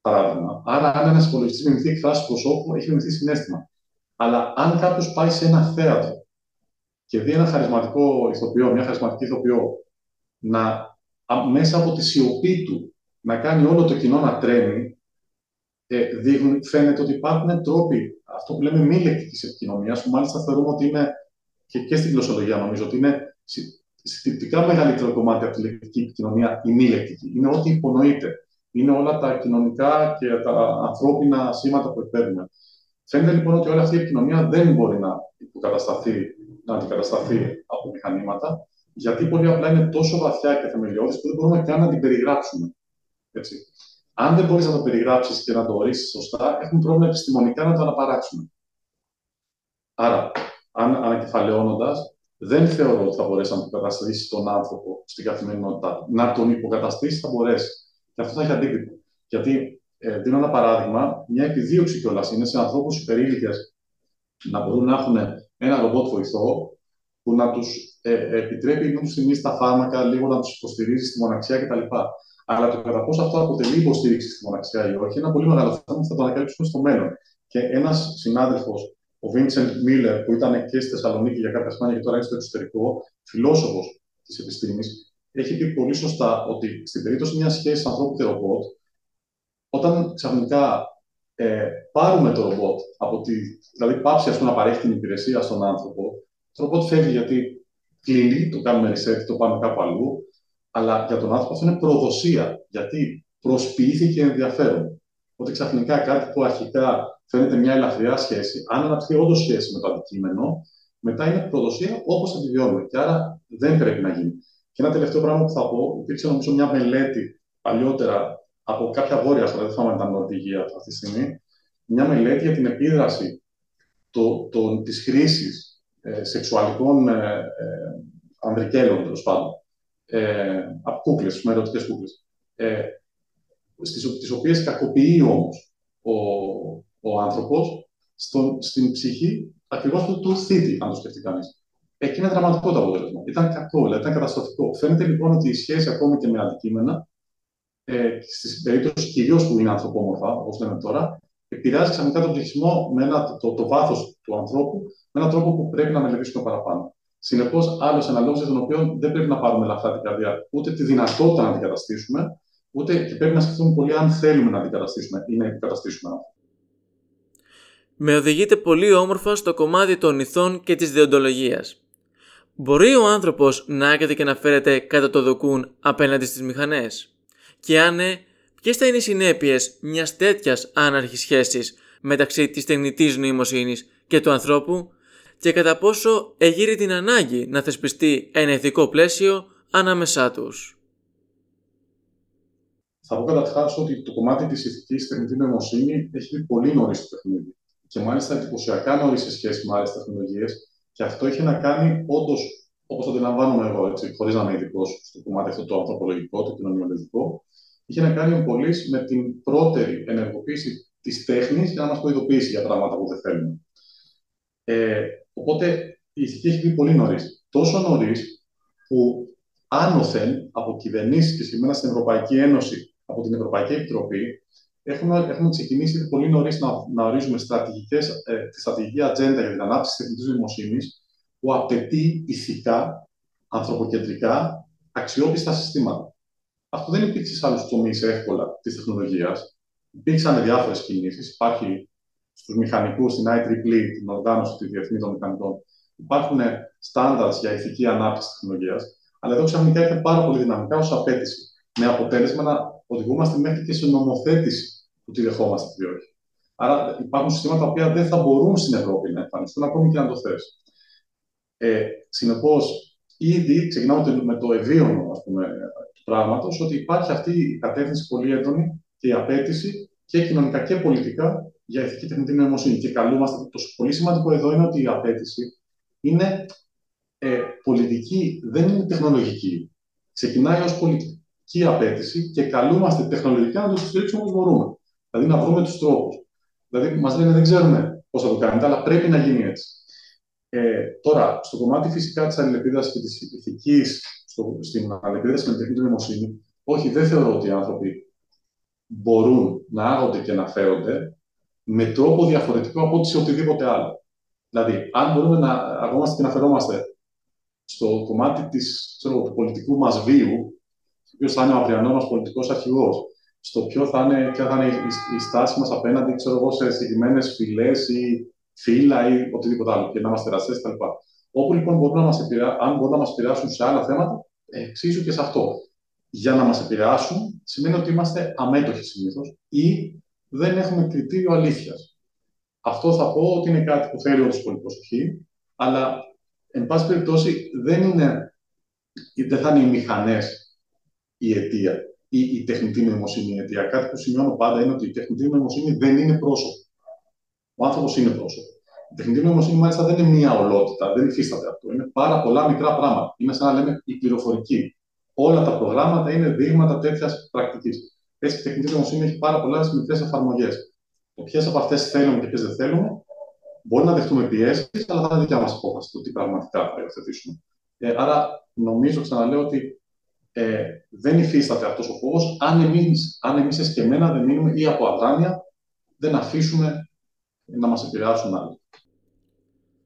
Παράδειγμα. Άρα, αν ένας υπολογιστής μιμηθεί εκφράσει του προσώπου, έχει μιμηθεί συνέστημα. Αλλά αν κάποιος πάει σε ένα θέατρο και δει ένα χαρισματικό ηθοποιό, μια χαρισματική ηθοποιό, να μέσα από τη σιωπή του να κάνει όλο το κοινό να τρέμει, ε, δείχνουν, φαίνεται ότι υπάρχουν τρόποι, αυτό που λέμε μη λεκτικής επικοινωνίας, που μάλιστα θεωρούμε ότι είναι και, και στην γλωσσολογία νομίζω ότι είναι συστηματικά μεγαλύτερο κομμάτι από τη λεκτική επικοινωνία η μη λεκτική. Είναι ό,τι υπονοείται. Είναι όλα τα κοινωνικά και τα ανθρώπινα σήματα που εκπέμπουμε. Φαίνεται λοιπόν ότι όλη αυτή η επικοινωνία δεν μπορεί να υποκατασταθεί, να αντικατασταθεί από μηχανήματα, γιατί πολύ απλά είναι τόσο βαθιά και θεμελιώδης που δεν μπορούμε καν να την περιγράψουμε. Έτσι. Αν δεν μπορείς να το περιγράψεις και να το ορίσεις σωστά, έχουμε πρόβλημα επιστημονικά να το αναπαράξουμε. Άρα, αν ανακεφαλαιώνοντας, δεν θεωρώ ότι θα μπορέσει να υποκαταστήσει τον άνθρωπο στην καθημερινότητά Να τον υποκαταστήσεις θα μπορέσεις. Και αυτό θα έχει αντίκτυπο. Γιατί, ε, δίνω ένα παράδειγμα, μια επιδίωξη κιόλας είναι σε ανθρώπους υπερήλικες να μπορούν να έχουν ένα ρομπότ βοηθό που να τους ε, επιτρέπει να τους θυμίσει τα φάρμακα, λίγο να τους υποστηρίζει στη μοναξιά κτλ. Αλλά το κατά πόσο αυτό αποτελεί υποστήριξη στη μοναξιά ή όχι, είναι ένα πολύ μεγάλο θέμα που θα το ανακαλύψουμε στο μέλλον. Και ένας συνάδελφος, ο Βίνσεντ Μίλλερ, που ήταν και στη Θεσσαλονίκη για κάποια χρόνια και τώρα είναι στο εξωτερικό, φιλόσοφος της επιστήμης, έχει πει πολύ σωστά ότι στην περίπτωση μιας σχέσης ανθρώπου και ρομπότ, όταν ξαφνικά ε, πάρουμε το ρομπότ, από τη, δηλαδή πάψει ας πούμε, να παρέχει την υπηρεσία στον άνθρωπο, το ρομπότ φεύγει γιατί κλείνει, το κάνουμε reset, το πάμε κάπου αλλού, αλλά για τον άνθρωπο αυτό είναι προδοσία, γιατί προσποιήθηκε ενδιαφέρον. Ότι ξαφνικά κάτι που αρχικά φαίνεται μια ελαφριά σχέση, αν αναπτυχθεί όντως σχέση με το αντικείμενο, μετά είναι προδοσία όπως θα τη βιώνουμε. Και άρα δεν πρέπει να γίνει. Και ένα τελευταίο πράγμα που θα πω, υπήρξε νομίζω μια μελέτη παλιότερα από κάποια βόρεια χώρα, δεν θυμάμαι αν ήταν Νορβηγία αυτή τη στιγμή, μια μελέτη για την επίδραση το, το, της χρήσης ε, σεξουαλικών ε, ε, ανδρικέλων, τέλος πάντων, ε, από κούκλες, με ερωτικές κούκλες. Ε, τις οποίες κακοποιεί όμως ο, ο άνθρωπος στην ψυχή ακριβώς του, του θήτη, αν το σκεφτεί κανείς. Εκεί είναι δραματικό το αποτέλεσμα. Ήταν κακό, δηλαδή ήταν καταστροφικό. Φαίνεται λοιπόν ότι η σχέση ακόμη και με αντικείμενα, ε, στη περίπτωση κυρίως που είναι ανθρωπόμορφα, όπως λέμε τώρα, επηρεάζει ξαφνικά τον ψυχισμό με ένα, το, το βάθος του ανθρώπου με έναν τρόπο που πρέπει να μελετήσουμε παραπάνω. Συνεπώς, άλλο ένα λόγο για τον οποίο δεν πρέπει να πάρουμε ελαφρά την καρδιά ούτε τη δυνατότητα να αντικαταστήσουμε, ούτε και πρέπει να σκεφτούμε πολύ αν θέλουμε να αντικαταστήσουμε ή να αντικαταστήσουμε Με οδηγείτε πολύ όμορφα στο κομμάτι των ηθών και της διοντολογίας. Μπορεί ο άνθρωπος να έρχεται και να φέρεται κατά το δοκούν απέναντι στις μηχανές; Και αν ναι, ποιες θα είναι οι συνέπειες μιας τέτοιας άναρχης σχέσης μεταξύ της τεχνητής νοημοσύνης και του ανθρώπου και κατά πόσο εγείρει την ανάγκη να θεσπιστεί ένα ηθικό πλαίσιο ανάμεσά τους. Θα πω καταρχάς ότι το κομμάτι της ηθικής τεχνητής νοημοσύνης έχει δει πολύ νωρίς το παιχνίδι. Και μάλιστα εντυπωσιακά νωρίς σε σχέση με άλλες τεχνολογίες. Και αυτό έχει να κάνει όντως, όπως το αντιλαμβάνομαι εγώ, χωρίς να είμαι ειδικός στο κομμάτι αυτό το ανθρωπολογικό, το κοινωνιολογικό, είχε να κάνει πολύ με την πρώτερη ενεργοποίηση της τέχνης για να μας προειδοποιήσει για πράγματα που δεν θέλουμε. Ε, οπότε η ηθική έχει βγει πολύ νωρίς. Τόσο νωρίς που άνωθεν από κυβερνήσεις και συγκεκριμένα στην Ευρωπαϊκή Ένωση, από την Ευρωπαϊκή Επιτροπή, έχουμε, έχουμε ξεκινήσει πολύ νωρίς να, να ορίζουμε στρατηγικές, ε, τη στρατηγική ατζέντα για την ανάπτυξη της τεχνητής νοημοσύνης, που απαιτεί ηθικά, ανθρωποκεντρικά, αξιόπιστα συστήματα. Αυτό δεν υπήρξε σε άλλους τομείς εύκολα της τεχνολογίας. Υπήρξαν διάφορες κινήσεις. Υπάρχει στους μηχανικούς, στην IEEE, την οργάνωση τη Διεθνή των Μηχανικών, υπάρχουν στάνταρτ για ηθική ανάπτυξη τεχνολογίας. Αλλά εδώ ξαφνικά έρχεται πάρα πολύ δυναμικά ως απέτηση. Με αποτέλεσμα να οδηγούμαστε μέχρι και σε νομοθέτηση που τη δεχόμαστε ή όχι. Άρα υπάρχουν συστήματα τα οποία δεν θα μπορούν στην Ευρώπη να εμφανιστούν, ακόμη και αν το θες. Ε, Συνεπώς, ήδη ξεκινάμε με το ευίωνο ας πούμε, του πράγματος, ότι υπάρχει αυτή η κατεύθυνση πολύ έντονη και η απέτηση και κοινωνικά και πολιτικά για ηθική τεχνητή νοημοσύνη. Και καλούμαστε. Το πολύ σημαντικό εδώ είναι ότι η απέτηση είναι ε, πολιτική, δεν είναι τεχνολογική. Ξεκινάει ως πολιτική. η απέτηση και καλούμαστε τεχνολογικά να το στηρίξουμε όπως μπορούμε. Δηλαδή να βρούμε τους τρόπους. Δηλαδή, μας λένε δεν ξέρουμε πώς θα το κάνετε, αλλά πρέπει να γίνει έτσι. Ε, τώρα, στο κομμάτι φυσικά της αλληλεπίδρασης και της ηθικής, στην αλληλεπίδραση με την τεχνητή νοημοσύνη, όχι, δεν θεωρώ ότι οι άνθρωποι μπορούν να άγονται και να φέρονται με τρόπο διαφορετικό από ό,τι σε οτιδήποτε άλλο. Δηλαδή, αν μπορούμε να αγόμαστε και να φερόμαστε στο κομμάτι της, ξέρω, του πολιτικού μας βίου, ποιο θα είναι ο αυριανός μας πολιτικός αρχηγός, στο ποιο θα είναι, ποια θα είναι η, η στάση μας απέναντι ξέρω εγώ, σε συγκεκριμένες φυλές ή φύλλα ή οτιδήποτε άλλο, και να είμαστε ραστέ κτλ. Όπου λοιπόν μπορούν να μας επηρεάσουν, αν μπορούν να μας επηρεάσουν σε άλλα θέματα, εξίσου και σε αυτό. Για να μας επηρεάσουν, σημαίνει ότι είμαστε αμέτωχοι συνήθως ή δεν έχουμε κριτήριο αλήθειας. Αυτό θα πω ότι είναι κάτι που θέλει όντως πολύ προσοχή, αλλά εν πάση περιπτώσει δεν, είναι, δεν θα είναι οι μηχανές η αιτία ή η τεχνητή νοημοσύνη η αιτία. Κάτι που σημειώνω πάντα είναι ότι η τεχνητή νοημοσύνη δεν είναι πρόσωπο. Ο άνθρωπος είναι πρόσωπος. Η τεχνητή νοημοσύνη μάλιστα δεν είναι μία ολότητα, δεν υφίσταται αυτό. Είναι πάρα πολλά μικρά πράγματα. Είναι σαν να λέμε η πληροφορική. Όλα τα προγράμματα είναι δείγματα τέτοιας πρακτικής. Έτσι, η τεχνητή νοημοσύνη έχει πάρα πολλέ μικρέ εφαρμογές. Το ποιες από αυτές θέλουμε και ποιες δεν θέλουμε, μπορεί να δεχτούμε πιέσεις, αλλά θα είναι δικιά μας απόφαση το τι πραγματικά θα υιοθετήσουμε. Ε, άρα, νομίζω, ξαναλέω, ότι ε, δεν υφίσταται αυτός ο φόβος αν εμείς αν εμείς εσκεμμένα δεν μείνουμε ή από αδράνεια δεν αφήσουμε να μας επηρεάσουν άλλοι.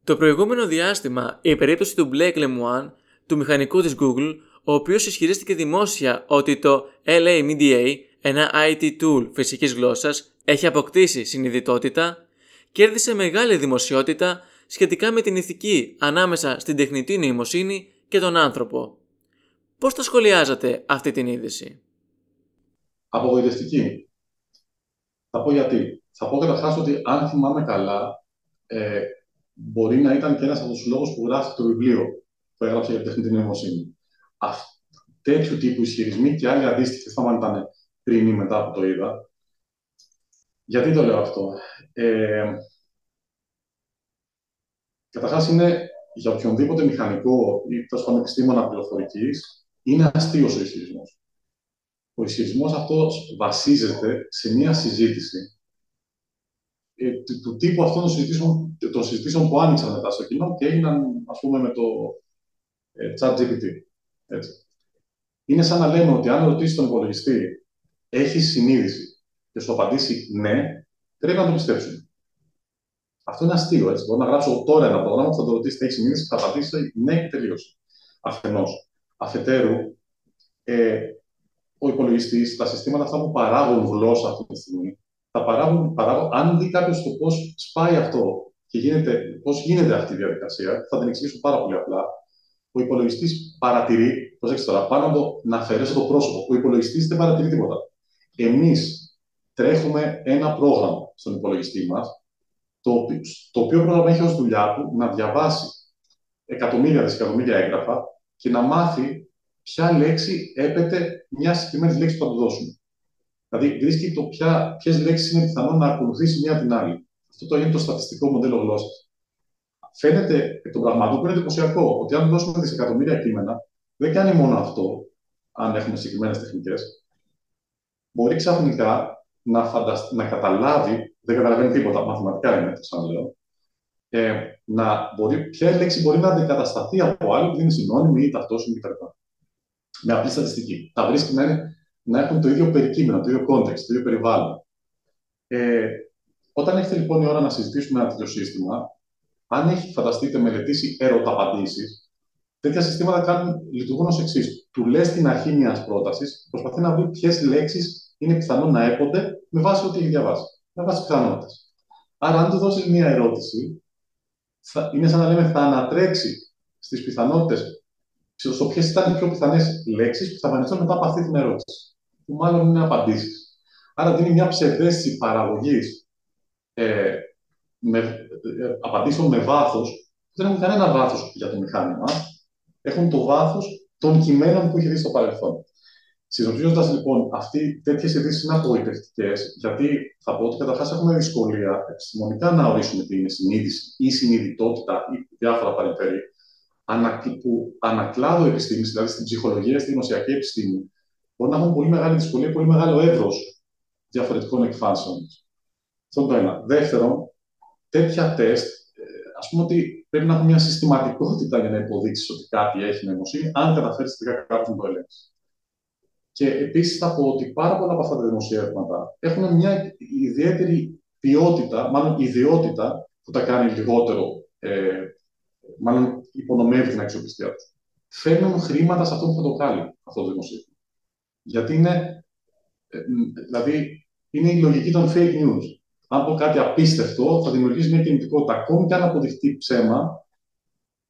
Το προηγούμενο διάστημα, η περίπτωση του Blake Lemoine, του μηχανικού της Google, ο οποίος ισχυρίστηκε δημόσια ότι το LA Media, ένα IT tool φυσικής γλώσσας, έχει αποκτήσει συνειδητότητα, κέρδισε μεγάλη δημοσιότητα σχετικά με την ηθική ανάμεσα στην τεχνητή νοημοσύνη και τον άνθρωπο. Πώς θα σχολιάζατε αυτή την είδηση; Απογοητευτική. Θα πω γιατί. Θα πω καταρχάς ότι αν θυμάμαι καλά, ε, μπορεί να ήταν και ένας από τους λόγους που γράφει το βιβλίο που έγραψε για τεχνητή νοημοσύνη. τέτοιου τύπου ισχυρισμοί και άλλοι αντίστοιχοι, θα ήταν πριν ή μετά που το είδα. Γιατί το λέω αυτό; Ε, Καταρχάς, είναι για οποιονδήποτε μηχανικό ή τόσο πάντων επιστήμονα πληροφορικής, είναι αστείος ο ισχυρισμός. Ο ισχυρισμός αυτός βασίζεται σε μια συζήτηση ε, του, τύπου αυτών των συζητήσεων, των συζητήσεων που άνοιξαν μετά στο κοινό και έγιναν, ας πούμε, με το ε, chat GPT. Έτσι. Είναι σαν να λέμε ότι αν ρωτήσεις τον υπολογιστή, έχεις συνείδηση και σου απαντήσει ναι, πρέπει να το πιστέψουμε. Αυτό είναι αστείο. Έτσι. Μπορώ να γράψω τώρα ένα πρόγραμμα που θα το ρωτήσει, έχεις συνείδηση, θα απαντήσει ναι και τελείωσε. Αφενός. Αφετέρου, ε, ο υπολογιστής, τα συστήματα αυτά που παράγουν γλώσσα αυτή τη στιγμή, θα παράγουν, παράγουν αν δει κάποιος το πώς σπάει αυτό και γίνεται, πώς γίνεται αυτή η διαδικασία, θα την εξηγήσω πάρα πολύ απλά. Ο υπολογιστής παρατηρεί, προσέξτε τώρα, πάνω από να αφαιρέσω το πρόσωπο. Ο υπολογιστής δεν παρατηρεί τίποτα. Εμείς τρέχουμε ένα πρόγραμμα στον υπολογιστή μας, το, το οποίο πρόγραμμα έχει ως δουλειά του να διαβάσει εκατομμύρια δισεκατομμύρια έγγραφα και να μάθει ποια λέξη έπεται μια συγκεκριμένη λέξη που θα του δώσουμε. Δηλαδή, βρίσκει το ποιες λέξεις είναι πιθανό να ακολουθήσει μία την άλλη. Αυτό το είναι το στατιστικό μοντέλο γλώσσας. Φαίνεται εκ των πραγματών που είναι εντυπωσιακό ότι αν δώσουμε δισεκατομμύρια κείμενα, δεν κάνει μόνο αυτό, αν έχουμε συγκεκριμένες τεχνικές. Μπορεί ξαφνικά να, φαντασ... να καταλάβει, δεν καταλαβαίνει τίποτα, μαθηματικά είναι, σαν λέω, ε, να μπορεί, ποια λέξη μπορεί να αντικατασταθεί από άλλη που είναι συνώνυμη ή ταυτόσιμη κτλ. Με απλή στατιστική. Τα βρίσκει να είναι να έχουν το ίδιο περικείμενο, το ίδιο context, το ίδιο περιβάλλον. Ε, όταν έχετε λοιπόν η ώρα να συζητήσουμε ένα τέτοιο σύστημα, αν έχει, φανταστείτε, μελετήσει ερωταπαντήσεις, τέτοια συστήματα κάνουν, λειτουργούν ως εξής. Του λες στην αρχή μιας πρότασης, προσπαθεί να βρει ποιες λέξεις είναι πιθανό να έπονται με βάση ό,τι έχει διαβάσει. Με βάση πιθανότητες. Άρα, αν του δώσεις μια ερώτηση, θα, είναι σαν να λέμε θα ανατρέξει στις πιθανότητες, στο ποιες ήταν οι πιο πιθανές λέξεις που θα εμφανιστούν μετά από αυτή την ερώτηση που μάλλον είναι απαντήσεις. Άρα δίνει μια ψευδέστηση παραγωγής ε, με, ε, απαντήσεων με βάθος, που δεν έχουν κανένα βάθος για το μηχάνημα. Έχουν το βάθος των κειμένων που έχει δει στο παρελθόν. Συνοψίζοντας λοιπόν, αυτοί τέτοιες ειδήσεις είναι απογοητευτικές, γιατί θα πω ότι καταρχάς έχουμε δυσκολία επιστημονικά να ορίσουμε τι είναι συνείδηση ή συνειδητότητα ή διάφορα παρεμφέρει, που ανακλάδο επιστήμης, δηλαδή στην ψυχολογία, στην γνωσιακή επιστήμη, μπορεί να έχουν πολύ μεγάλη δυσκολία, πολύ μεγάλο εύρο διαφορετικών εκφάσεων. Αυτό είναι το ένα. Δεύτερον, τέτοια τεστ, ε, ας πούμε ότι πρέπει να έχουν μια συστηματικότητα για να υποδείξεις ότι κάτι έχει νοημοσύνη, αν καταφέρεις τελικά κάποιο να το ελέγξει. Και επίσης θα πω ότι πάρα πολλά από αυτά τα δημοσιεύματα έχουν μια ιδιαίτερη ποιότητα, μάλλον ιδιότητα που τα κάνει λιγότερο, ε, μάλλον υπονομεύει την αξιοπιστία τους. Φέρνουν χρήματα σε αυτό που θα το κάνει αυτό το δημοσίευμα. Γιατί είναι, ε, δηλαδή, είναι η λογική των fake news. Αν πω κάτι απίστευτο, θα δημιουργήσει μια κινητικότητα. Ακόμη και αν αποδειχτεί ψέμα,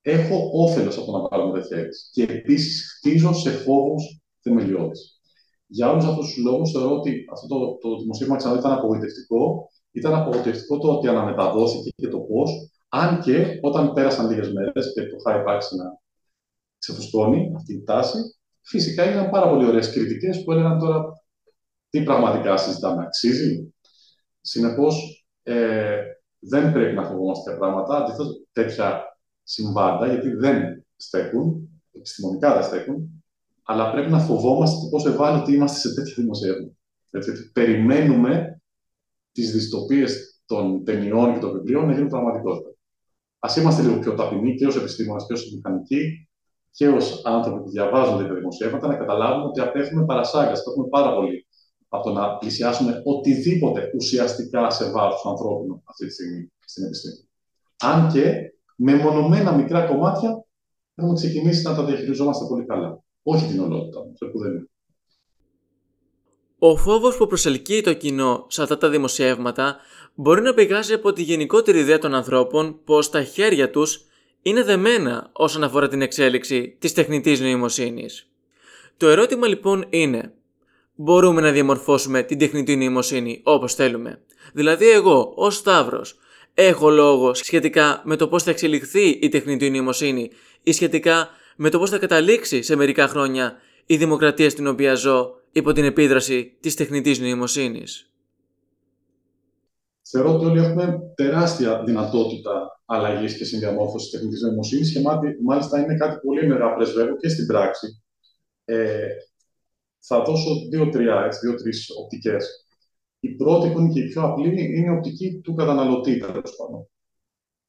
έχω όφελος από το να πάρω τέτοια αίτηση. Και επίσης χτίζω σε φόβους θεμελιώδεις. Για όλους αυτούς τους λόγους, θεωρώ ότι αυτό το, το δημοσίευμα ξανά ήταν απογοητευτικό. Ήταν απογοητευτικό το ότι αναμεταδόθηκε και το πώς, αν και όταν πέρασαν λίγες μέρες και το είχα υπάρξει να ξεφουσκώνει αυτή η τάση, φυσικά έγιναν πάρα πολύ ωραίες κριτικές που έλεγαν τώρα τι πραγματικά συζητάμε, αξίζει. Συνεπώς, ε, δεν πρέπει να φοβόμαστε τέτοια πράγματα. Αντιθέτω, τέτοια συμβάντα, γιατί δεν στέκουν, επιστημονικά δεν στέκουν, αλλά πρέπει να φοβόμαστε το πόσο ευάλωτοι είμαστε σε τέτοια δημοσίευμα. Γιατί περιμένουμε τις δυστοπίες των ταινιών και των βιβλίων να γίνουν πραγματικότητα. Α είμαστε λίγο πιο ταπεινοί και ως επιστήμονες και ως μηχανικοί και ως άνθρωποι που διαβάζουν τέτοια δημοσιεύματα να καταλάβουμε ότι απέχουμε παρασάγκας, απέχουμε πάρα πολύ από το να πλησιάσουμε οτιδήποτε ουσιαστικά σε βάρος του ανθρώπινου αυτή τη στιγμή στην επιστήμη. Αν και με μονομένα μικρά κομμάτια έχουμε ξεκινήσει να τα διαχειριζόμαστε πολύ καλά. Όχι την ολότητα, αυτό που δεν είναι. Ο φόβος που προσελκύει το κοινό σε αυτά τα δημοσιεύματα μπορεί να πηγάζει από τη γενικότερη ιδέα των ανθρώπων πως τα χέρια τους είναι δεμένα όσον αφορά την εξέλιξη της τεχνητής νοημοσύνης. Το ερώτημα λοιπόν είναι, μπορούμε να διαμορφώσουμε την τεχνητή νοημοσύνη όπως θέλουμε; Δηλαδή εγώ, ως Σταύρος, έχω λόγο σχετικά με το πώς θα εξελιχθεί η τεχνητή νοημοσύνη ή σχετικά με το πώς θα καταλήξει σε μερικά χρόνια η δημοκρατία στην οποία ζω υπό την επίδραση της τεχνητής νοημοσύνης. Θεωρώ ότι όλοι έχουμε τεράστια δυνατότητα αλλαγή και συνδιαμόρφωσης τη τεχνητή νοημοσύνης και μάλιστα είναι κάτι πολύ μεγάλο πρεσβεύω και στην πράξη. Ε, θα δώσω δύο-τρία, δύο-τρεις οπτικές. Η πρώτη, που είναι και η πιο απλή, είναι η οπτική του καταναλωτή, τέλος πάντων.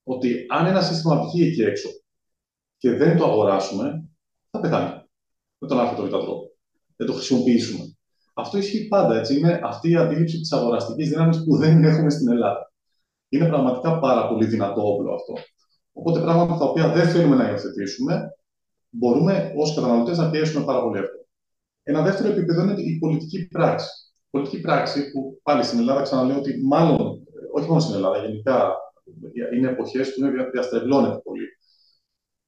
Ότι αν ένα σύστημα βγει εκεί έξω και δεν το αγοράσουμε, θα πεθάνει. Με τον άρθρο το τρόπο. Δεν το χρησιμοποιήσουμε. Αυτό ισχύει πάντα. Έτσι. Είναι αυτή η αντίληψη της αγοραστικής δύναμης που δεν έχουμε στην Ελλάδα. Είναι πραγματικά πάρα πολύ δυνατό όπλο αυτό. Οπότε πράγματα τα οποία δεν θέλουμε να υιοθετήσουμε, μπορούμε ως καταναλωτές να πιέσουμε πάρα πολύ εύκολα. Ένα δεύτερο επίπεδο είναι η πολιτική πράξη. Η πολιτική πράξη που πάλι στην Ελλάδα ξαναλέω ότι μάλλον, όχι μόνο στην Ελλάδα, γενικά είναι εποχές που είναι διαστρεβλώνεται πολύ.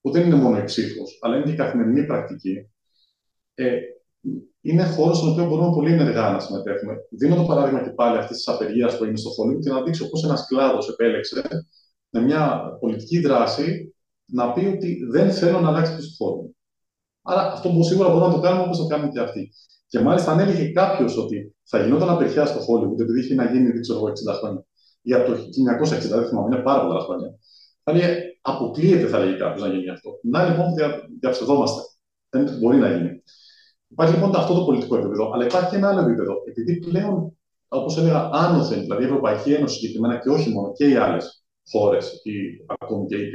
Που δεν είναι μόνο η ψήφο, αλλά είναι και η καθημερινή πρακτική. Ε, είναι χώρος στον οποίο μπορούμε πολύ ενεργά να συμμετέχουμε. Δίνω το παράδειγμα και πάλι αυτής της απεργίας που έγινε στο Hollywood και να δείξω πώς ένας κλάδος επέλεξε με μια πολιτική δράση να πει ότι δεν θέλω να αλλάξει το χώρο. Άρα αυτό που σίγουρα μπορούμε να το κάνουμε όπως το κάνουν και αυτοί. Και μάλιστα αν έλεγε κάποιος ότι θα γινόταν απεργία στο Hollywood επειδή είχε να γίνει, δεν ξέρω 60 χρόνια, για το 1960, δεν θυμάμαι, είναι πάρα πολλά χρόνια. Θα λέει, αποκλείεται, θα λέγει κάποιος να γίνει αυτό. Να λοιπόν δια, διαψευδόμαστε. Δεν μπορεί να γίνει. Υπάρχει λοιπόν αυτό το πολιτικό επίπεδο, αλλά υπάρχει και ένα άλλο επίπεδο. Επειδή πλέον, όπως έλεγα, άνωθεν, δηλαδή η Ευρωπαϊκή Ένωση συγκεκριμένα και όχι μόνο και οι άλλες χώρες, ή ακόμη και οι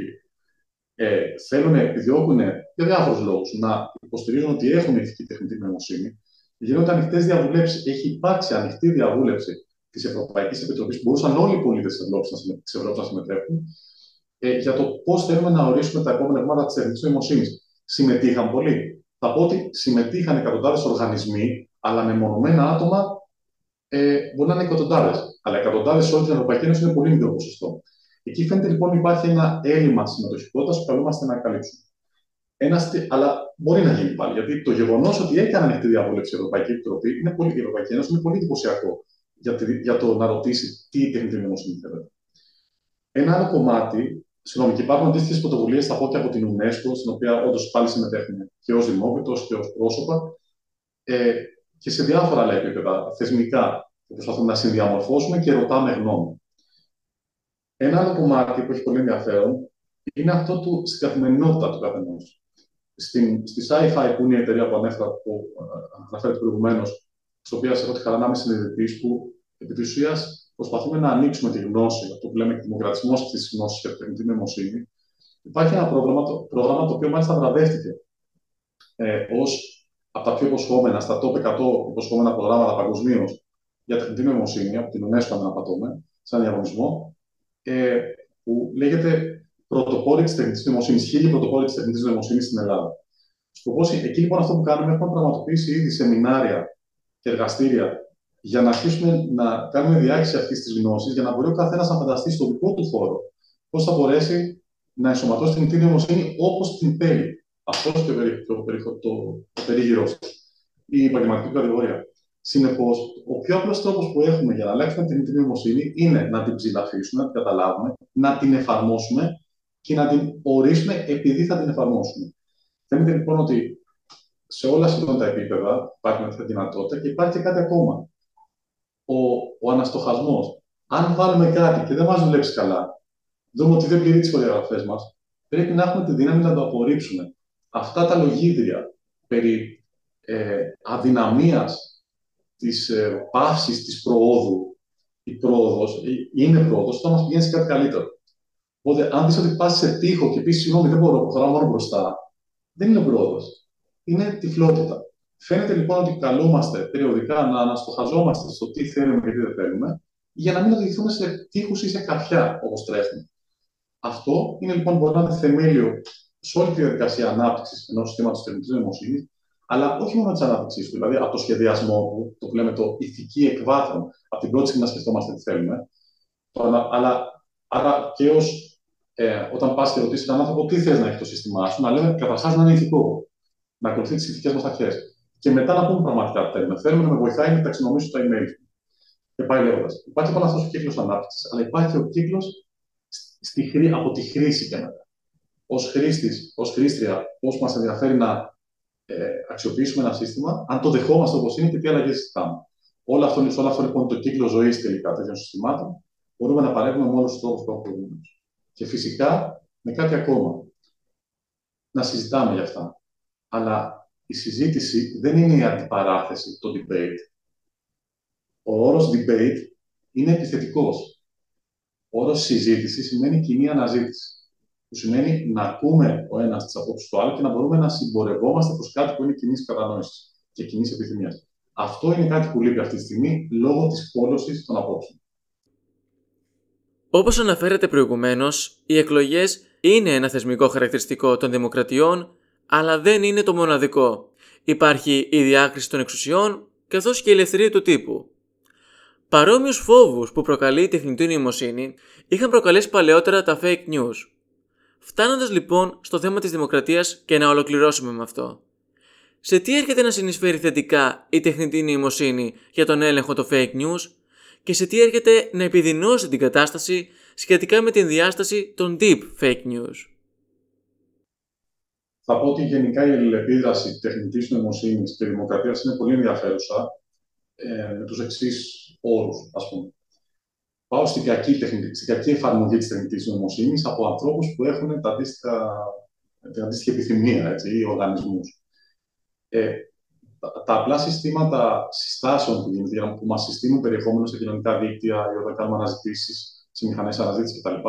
ε, θέλουν, επιδιώκουν για διάφορους λόγους να υποστηρίζουν ότι έχουν ηθική τεχνητή νοημοσύνη, γίνονται ανοιχτές διαβουλεύσεις. Έχει υπάρξει ανοιχτή διαβούλευση της Ευρωπαϊκής Επιτροπής, που μπορούσαν όλοι οι πολίτες της Ευρώπης να συμμετέχουν, ε, για το πώς θέλουμε να ορίσουμε τα επόμενα βήματα της τεχνητής νοημοσύνης. Συμμετείχαν πολλοί θα πω ότι συμμετείχαν εκατοντάδες οργανισμοί, αλλά με μονομένα άτομα ε, μπορεί να είναι εκατοντάδες. Αλλά εκατοντάδες σε όλη την Ευρωπαϊκή Ένωση είναι πολύ μικρό ποσοστό. Εκεί φαίνεται λοιπόν υπάρχει ένα έλλειμμα συμμετοχικότητας που καλούμαστε να καλύψουμε. Ένα, αλλά μπορεί να γίνει πάλι. Γιατί το γεγονός ότι έκανε ανοιχτή διαβούλευση η Ευρωπαϊκή Επιτροπή, είναι πολύ, η Ευρωπαϊκή Ένωση είναι πολύ εντυπωσιακό για, για το να ρωτήσει τι τεχνητή νοημοσύνη θέλετε. Ένα άλλο κομμάτι Συγγνώμη, και υπάρχουν αντίστοιχες πρωτοβουλίες, θα πω και από την UNESCO, στην οποία όντως πάλι συμμετέχουμε και ως δημόπιτο και ως πρόσωπα, ε, και σε διάφορα άλλα επίπεδα θεσμικά, που προσπαθούμε να συνδιαμορφώσουμε και ρωτάμε γνώμη. Ένα άλλο κομμάτι που έχει πολύ ενδιαφέρον είναι αυτό του στην καθημερινότητα του καθενός. Στην, στη Sci-Fi, που είναι η εταιρεία που ανέφερα, που ε, αναφέρεται προηγουμένως, τη οποία έχω τη χαρά να είμαι συνειδητής, που επί της ουσίας προσπαθούμε να ανοίξουμε τη γνώση, αυτό που λέμε δημοκρατισμός αυτή της γνώσης και τεχνητή νοημοσύνη. Υπάρχει ένα πρόγραμμα, το, πρόγραμμα το οποίο μάλιστα βραβεύτηκε ε, ως από τα πιο υποσχόμενα, στα top 100 υποσχόμενα προγράμματα παγκοσμίως για τεχνητή νοημοσύνη, από την UNESCO, αν δεν απατώμε, σαν διαγωνισμό, ε, που λέγεται Πρωτοπόροι της τεχνητής νοημοσύνης, χίλιοι πρωτοπόροι της τεχνητής νοημοσύνης στην Ελλάδα. Σκοπός, εκεί λοιπόν αυτό που κάνουμε, έχουμε πραγματοποιήσει ήδη σεμινάρια και εργαστήρια για να αρχίσουμε να κάνουμε διάχυση αυτής της γνώσης, για να μπορεί ο καθένας να φανταστεί στο δικό του χώρο πώς θα μπορέσει να ενσωματώσει την τεχνητή νοημοσύνη όπως την θέλει. Αυτός και το, το, το, το περίγυρό η επαγγελματική κατηγορία. Συνεπώς, ο πιο απλός τρόπος που έχουμε για να αλλάξουμε την τεχνητή νοημοσύνη είναι να την ψηλαφίσουμε, να την καταλάβουμε, να την εφαρμόσουμε και να την ορίσουμε επειδή θα την εφαρμόσουμε. Φαίνεται λοιπόν ότι σε όλα σχεδόν τα επίπεδα υπάρχει αυτή τη δυνατότητα και υπάρχει και κάτι ακόμα. Ο, ο αναστοχασμός. Αν βάλουμε κάτι και δεν μα δουλέψει καλά, δούμε ότι δεν πληρεί τις προδιαγραφές μας, πρέπει να έχουμε τη δύναμη να το απορρίψουμε. Αυτά τα λογίδρια περί ε, αδυναμίας της ε, πάσης της προόδου, η πρόοδος, ε, είναι πρόοδος, θα μας πηγαίνει σε κάτι καλύτερο. Οπότε, αν δεις ότι πας σε τείχο και πεις, συγγνώμη, δεν μπορώ, προχωράω μόνο μπροστά, δεν είναι πρόοδος. Είναι τυφλότητα. Φαίνεται λοιπόν ότι καλούμαστε περιοδικά να αναστοχαζόμαστε στο τι θέλουμε και τι δεν θέλουμε, για να μην οδηγηθούμε σε τείχους ή σε καρφιά, όπως τρέχουμε. Αυτό είναι λοιπόν μπορεί να είναι θεμέλιο σε όλη τη διαδικασία ανάπτυξης ενός συστήματος τεχνητή νοημοσύνης, αλλά όχι μόνο της ανάπτυξής του, δηλαδή από το σχεδιασμό του, το που λέμε το ηθική εκβάθρο, από την πρώτη στιγμή να σκεφτόμαστε τι θέλουμε, αλλά άρα και ως ε, όταν πας και ρωτήσεις έναν άνθρωπο τι θες να έχει το σύστημά σου, να λέμε καταρχάς να είναι ηθικό, να ακολουθεί τις ηθικές μας αρχές. Και μετά να πούμε πραγματικά τι θέλουμε. Θέλουμε να με βοηθάει να ταξινομήσω τα email του. Και πάει λέγοντας. Υπάρχει λοιπόν αυτό ο κύκλος ανάπτυξης, αλλά υπάρχει ο κύκλος από τη χρήση και μετά. Ω χρήστης, ως χρήστρια, πώς μας ενδιαφέρει να ε, αξιοποιήσουμε ένα σύστημα, αν το δεχόμαστε όπως είναι και τι αλλαγές ζητάμε. Όλο αυτό, όλο αυτό λοιπόν το κύκλο ζωής τελικά τέτοιων συστημάτων μπορούμε να παρέχουμε με όλους τους τρόπους που έχουμε Και φυσικά με κάτι ακόμα. Να συζητάμε για αυτά. Αλλά η συζήτηση δεν είναι η αντιπαράθεση, το debate. Ο όρος debate είναι επιθετικός. Ο όρος συζήτηση σημαίνει κοινή αναζήτηση που σημαίνει να ακούμε ο ένας τις απόψεις του άλλου και να μπορούμε να συμπορευόμαστε προς κάτι που είναι κοινής κατανόησης και κοινής επιθυμίας. Αυτό είναι κάτι που λείπει αυτή τη στιγμή λόγω της πόλωσης των απόψεων. Όπως αναφέρατε προηγουμένως, οι εκλογές είναι ένα θεσμικό χαρακτηριστικό των δημοκρατιών, αλλά δεν είναι το μοναδικό. Υπάρχει η διάκριση των εξουσιών καθώς και η ελευθερία του τύπου. Παρόμοιους φόβους που προκαλεί η τεχνητή νοημοσύνη είχαν προκαλέσει παλαιότερα τα fake news. Φτάνοντας λοιπόν στο θέμα της δημοκρατίας και να ολοκληρώσουμε με αυτό. Σε τι έρχεται να συνεισφέρει θετικά η τεχνητή νοημοσύνη για τον έλεγχο των fake news και σε τι έρχεται να επιδεινώσει την κατάσταση σχετικά με την διάσταση των deep fake news; Θα πω ότι γενικά η αλληλεπίδραση τεχνητή νοημοσύνης και δημοκρατίας είναι πολύ ενδιαφέρουσα ε, με τους εξής όρους, ας πούμε πάω στην κακή, στην κακή εφαρμογή της τεχνητή νοημοσύνης από ανθρώπους που έχουν τα αντίστοιχα, την αντίστοιχη επιθυμία έτσι, ή οργανισμούς. Ε, τα, τα, απλά συστήματα συστάσεων που, γίνεται, που μας συστήνουν περιεχόμενο σε κοινωνικά δίκτυα ή όταν κάνουμε αναζητήσεις σε μηχανές αναζήτησης κτλ.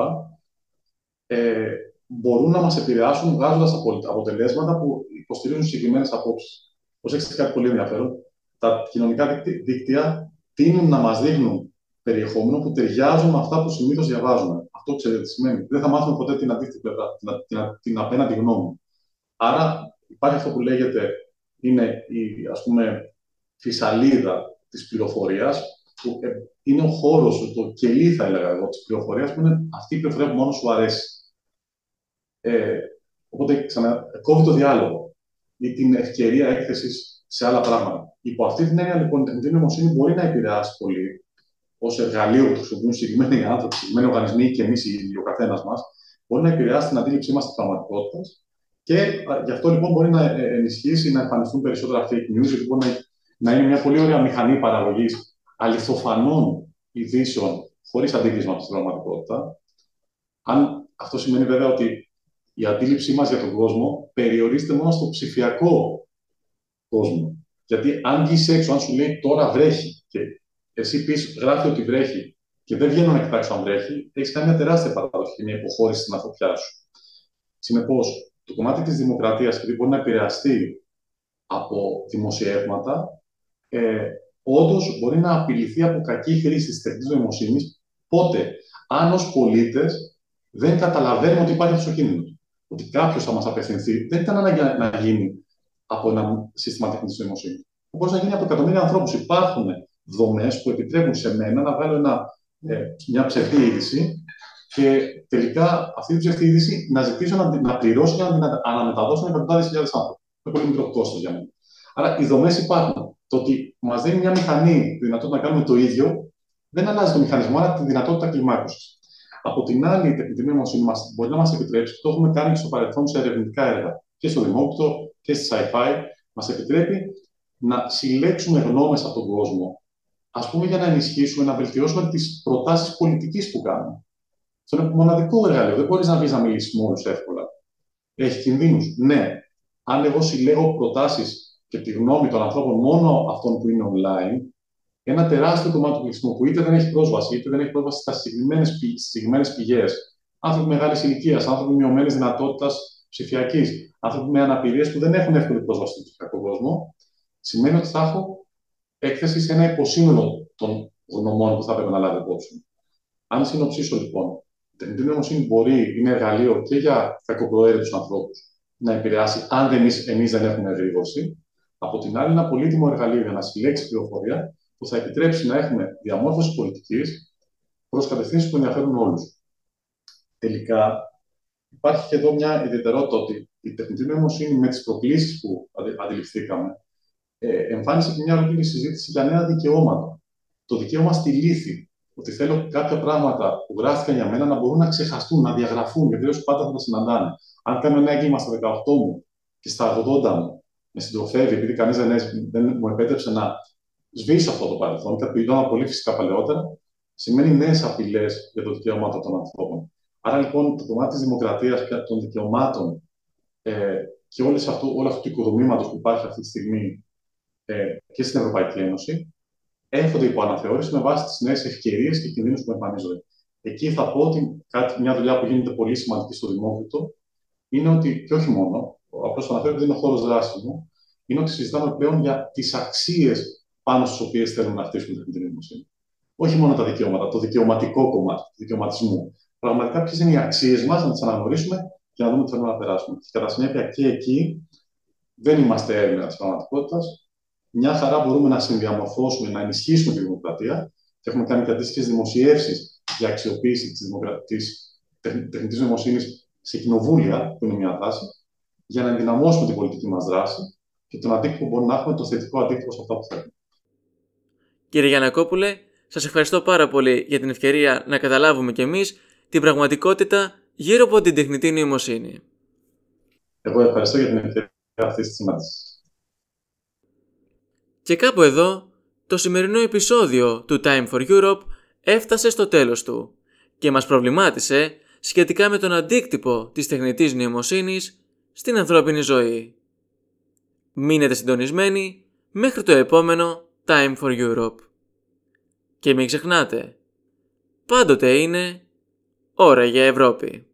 Ε, μπορούν να μας επηρεάσουν βγάζοντας αποτελέσματα που υποστηρίζουν συγκεκριμένες απόψεις. Πώ έχετε κάτι πολύ ενδιαφέρον, τα κοινωνικά δίκτυα τείνουν να μας δείχνουν περιεχόμενο που ταιριάζουν με αυτά που συνήθως διαβάζουμε. Αυτό ξέρετε τι σημαίνει. Δεν θα μάθουμε ποτέ την αντίθετη πλευρά, την, την, την απέναντι γνώμη. Άρα υπάρχει αυτό που λέγεται είναι η ας πούμε, φυσαλίδα της πληροφορίας, που ε, είναι ο χώρος, το κελί θα έλεγα εγώ, της πληροφορίας, που είναι αυτή η πληροφορία που μόνο σου αρέσει. Ε, οπότε, ξανα, κόβει το διάλογο ή την ευκαιρία έκθεσης σε άλλα πράγματα. Υπό αυτή την έννοια, λοιπόν, η τεχνητή νοημοσύνη μπορεί να επηρεάσει πολύ ως εργαλείο που χρησιμοποιούν συγκεκριμένοι άνθρωποι, συγκεκριμένοι οργανισμοί και εμείς ο καθένας μας, μπορεί να επηρεάσει την αντίληψή μας της πραγματικότητας και γι' αυτό λοιπόν μπορεί να ε, ενισχύσει να εμφανιστούν περισσότερα fake news, γιατί μπορεί να, είναι μια πολύ ωραία μηχανή παραγωγής αληθοφανών ειδήσεων χωρίς αντίκρισμα στην πραγματικότητα. Αν αυτό σημαίνει βέβαια ότι η αντίληψή μας για τον κόσμο περιορίζεται μόνο στο ψηφιακό κόσμο. Γιατί αν βγεις έξω, αν σου λέει τώρα βρέχει και εσύ πεις γράφει ότι βρέχει και δεν βγαίνω να κοιτάξω αν βρέχει, έχεις κάνει μια τεράστια παράδοση και μια υποχώρηση στην ανθρωπιά σου. Συνεπώς, το κομμάτι της δημοκρατίας, επειδή μπορεί να επηρεαστεί από δημοσιεύματα, ε, όντως μπορεί να απειληθεί από κακή χρήση της τεχνητή νοημοσύνης. Πότε, αν ως πολίτες δεν καταλαβαίνουμε ότι υπάρχει αυτός ο κίνδυνος. Ότι κάποιος θα μας απευθυνθεί, δεν ήταν ανάγκη να γίνει από ένα σύστημα τεχνητή νοημοσύνης. Μπορεί να γίνει από εκατομμύρια ανθρώπους. Υπάρχουν δομές που επιτρέπουν σε μένα να βγάλω ένα, ε, μια ψευδή είδηση και τελικά αυτή την ψευδή είδηση να ζητήσω να, να πληρώσω και να την αναμεταδώσω εκατοντάδες χιλιάδες άνθρωποι. Είναι πολύ μικρό κόστος για μένα. Άρα οι δομές υπάρχουν. Το ότι μας δίνει μια μηχανή τη δυνατότητα να κάνουμε το ίδιο δεν αλλάζει το μηχανισμό, αλλά τη δυνατότητα κλιμάκωσης. Από την άλλη, η τεχνητή νοημοσύνη μας, μπορεί να μας επιτρέψει, και το έχουμε κάνει στο παρελθόν σε ερευνητικά έργα, και στο Δημόκτο και στη sci-fi, μας επιτρέπει να συλλέξουμε γνώμες από τον κόσμο, ας πούμε για να ενισχύσουμε, να βελτιώσουμε τις προτάσεις πολιτικής που κάνουμε. Αυτό είναι μοναδικό εργαλείο. Δεν μπορείς να βγει να μιλήσεις με όλου εύκολα. Έχει κινδύνους. Ναι. Αν εγώ συλλέγω προτάσεις και τη γνώμη των ανθρώπων μόνο αυτών που είναι online, ένα τεράστιο κομμάτι του πληθυσμού που είτε δεν έχει πρόσβαση, είτε δεν έχει πρόσβαση στι συγκεκριμένες πηγές, άνθρωποι μεγάλης ηλικίας, άνθρωποι μειωμένη δυνατότητας ψηφιακής, άνθρωποι με αναπηρίες που δεν έχουν εύκολη πρόσβαση στον ψηφιακό κόσμο, σημαίνει ότι θα έχω έκθεση σε ένα υποσύνολο των γνωμών που θα πρέπει να λάβει υπόψη. Αν συνοψίσω λοιπόν, η τεχνητή νοημοσύνη μπορεί, είναι εργαλείο και για κακοπροαίρετους ανθρώπους να επηρεάσει, αν εμείς δεν έχουμε εγρήγορση. Από την άλλη, ένα πολύτιμο εργαλείο για να συλλέξει πληροφορία που θα επιτρέψει να έχουμε διαμόρφωση πολιτικής προς κατευθύνσεις που ενδιαφέρουν όλους. Τελικά, υπάρχει και εδώ μια ιδιαιτερότητα ότι η τεχνητή νοημοσύνη με τις προκλήσεις που αντιληφθήκαμε ε, εμφάνισε και μια ολόκληρη συζήτηση για νέα δικαιώματα. Το δικαίωμα στη λύθη. Ότι θέλω κάποια πράγματα που γράφτηκαν για μένα να μπορούν να ξεχαστούν, να διαγραφούν, γιατί όσοι πάντα θα τα συναντάνε. Αν κάνω ένα έγκλημα στα 18 μου και στα 80 μου, με συντροφεύει, επειδή κανείς δεν, δεν μου επέτρεψε να σβήσω αυτό το παρελθόν, κάτι που γινόταν πολύ φυσικά παλαιότερα, σημαίνει νέες απειλές για το δικαίωμα των ανθρώπων. Άρα λοιπόν το κομμάτι της δημοκρατίας και των δικαιωμάτων ε, και όλο αυτό, όλο αυτό το οικοδομήματος που υπάρχει αυτή τη στιγμή ε, και στην Ευρωπαϊκή Ένωση έρχονται υπό αναθεώρηση με βάση τις νέες ευκαιρίες και κινδύνους που εμφανίζονται. Εκεί θα πω ότι κάτι, μια δουλειά που γίνεται πολύ σημαντική στο Δημόκριτο είναι ότι, και όχι μόνο, απλώς το αναφέρω ότι είναι ο χώρος δράσης μου, είναι ότι συζητάμε πλέον για τις αξίες πάνω στις οποίες θέλουμε να χτίσουμε την νοημοσύνη. Όχι μόνο τα δικαιώματα, το δικαιωματικό κομμάτι του δικαιωματισμού. Πραγματικά, ποιες είναι οι αξίες μας, να τις αναγνωρίσουμε και να δούμε τι θέλουμε να περάσουμε. Και κατά συνέπεια και εκεί δεν είμαστε έρευνα της πραγματικότητας. Μια χαρά μπορούμε να συνδιαμορφώσουμε, να ενισχύσουμε τη δημοκρατία και έχουμε κάνει και αντίστοιχες δημοσιεύσεις για αξιοποίηση της τεχνητής νοημοσύνης σε κοινοβούλια, που είναι μια τάση, για να ενδυναμώσουμε την πολιτική μας δράση και τον αντίκτυπο που μπορούμε να έχουμε, το θετικό αντίκτυπο σε αυτά που θέλουμε. Κύριε Γιανακόπουλε, σας ευχαριστώ πάρα πολύ για την ευκαιρία να καταλάβουμε κι εμείς την πραγματικότητα γύρω από την τεχνητή νοημοσύνη. Εγώ ευχαριστώ για την ευκαιρία αυτής της συνάντηση. Και κάπου εδώ, το σημερινό επεισόδιο του Time for Europe έφτασε στο τέλος του και μας προβλημάτισε σχετικά με τον αντίκτυπο της τεχνητής νοημοσύνης στην ανθρώπινη ζωή. Μείνετε συντονισμένοι μέχρι το επόμενο Time for Europe. Και μην ξεχνάτε, πάντοτε είναι ώρα για Ευρώπη.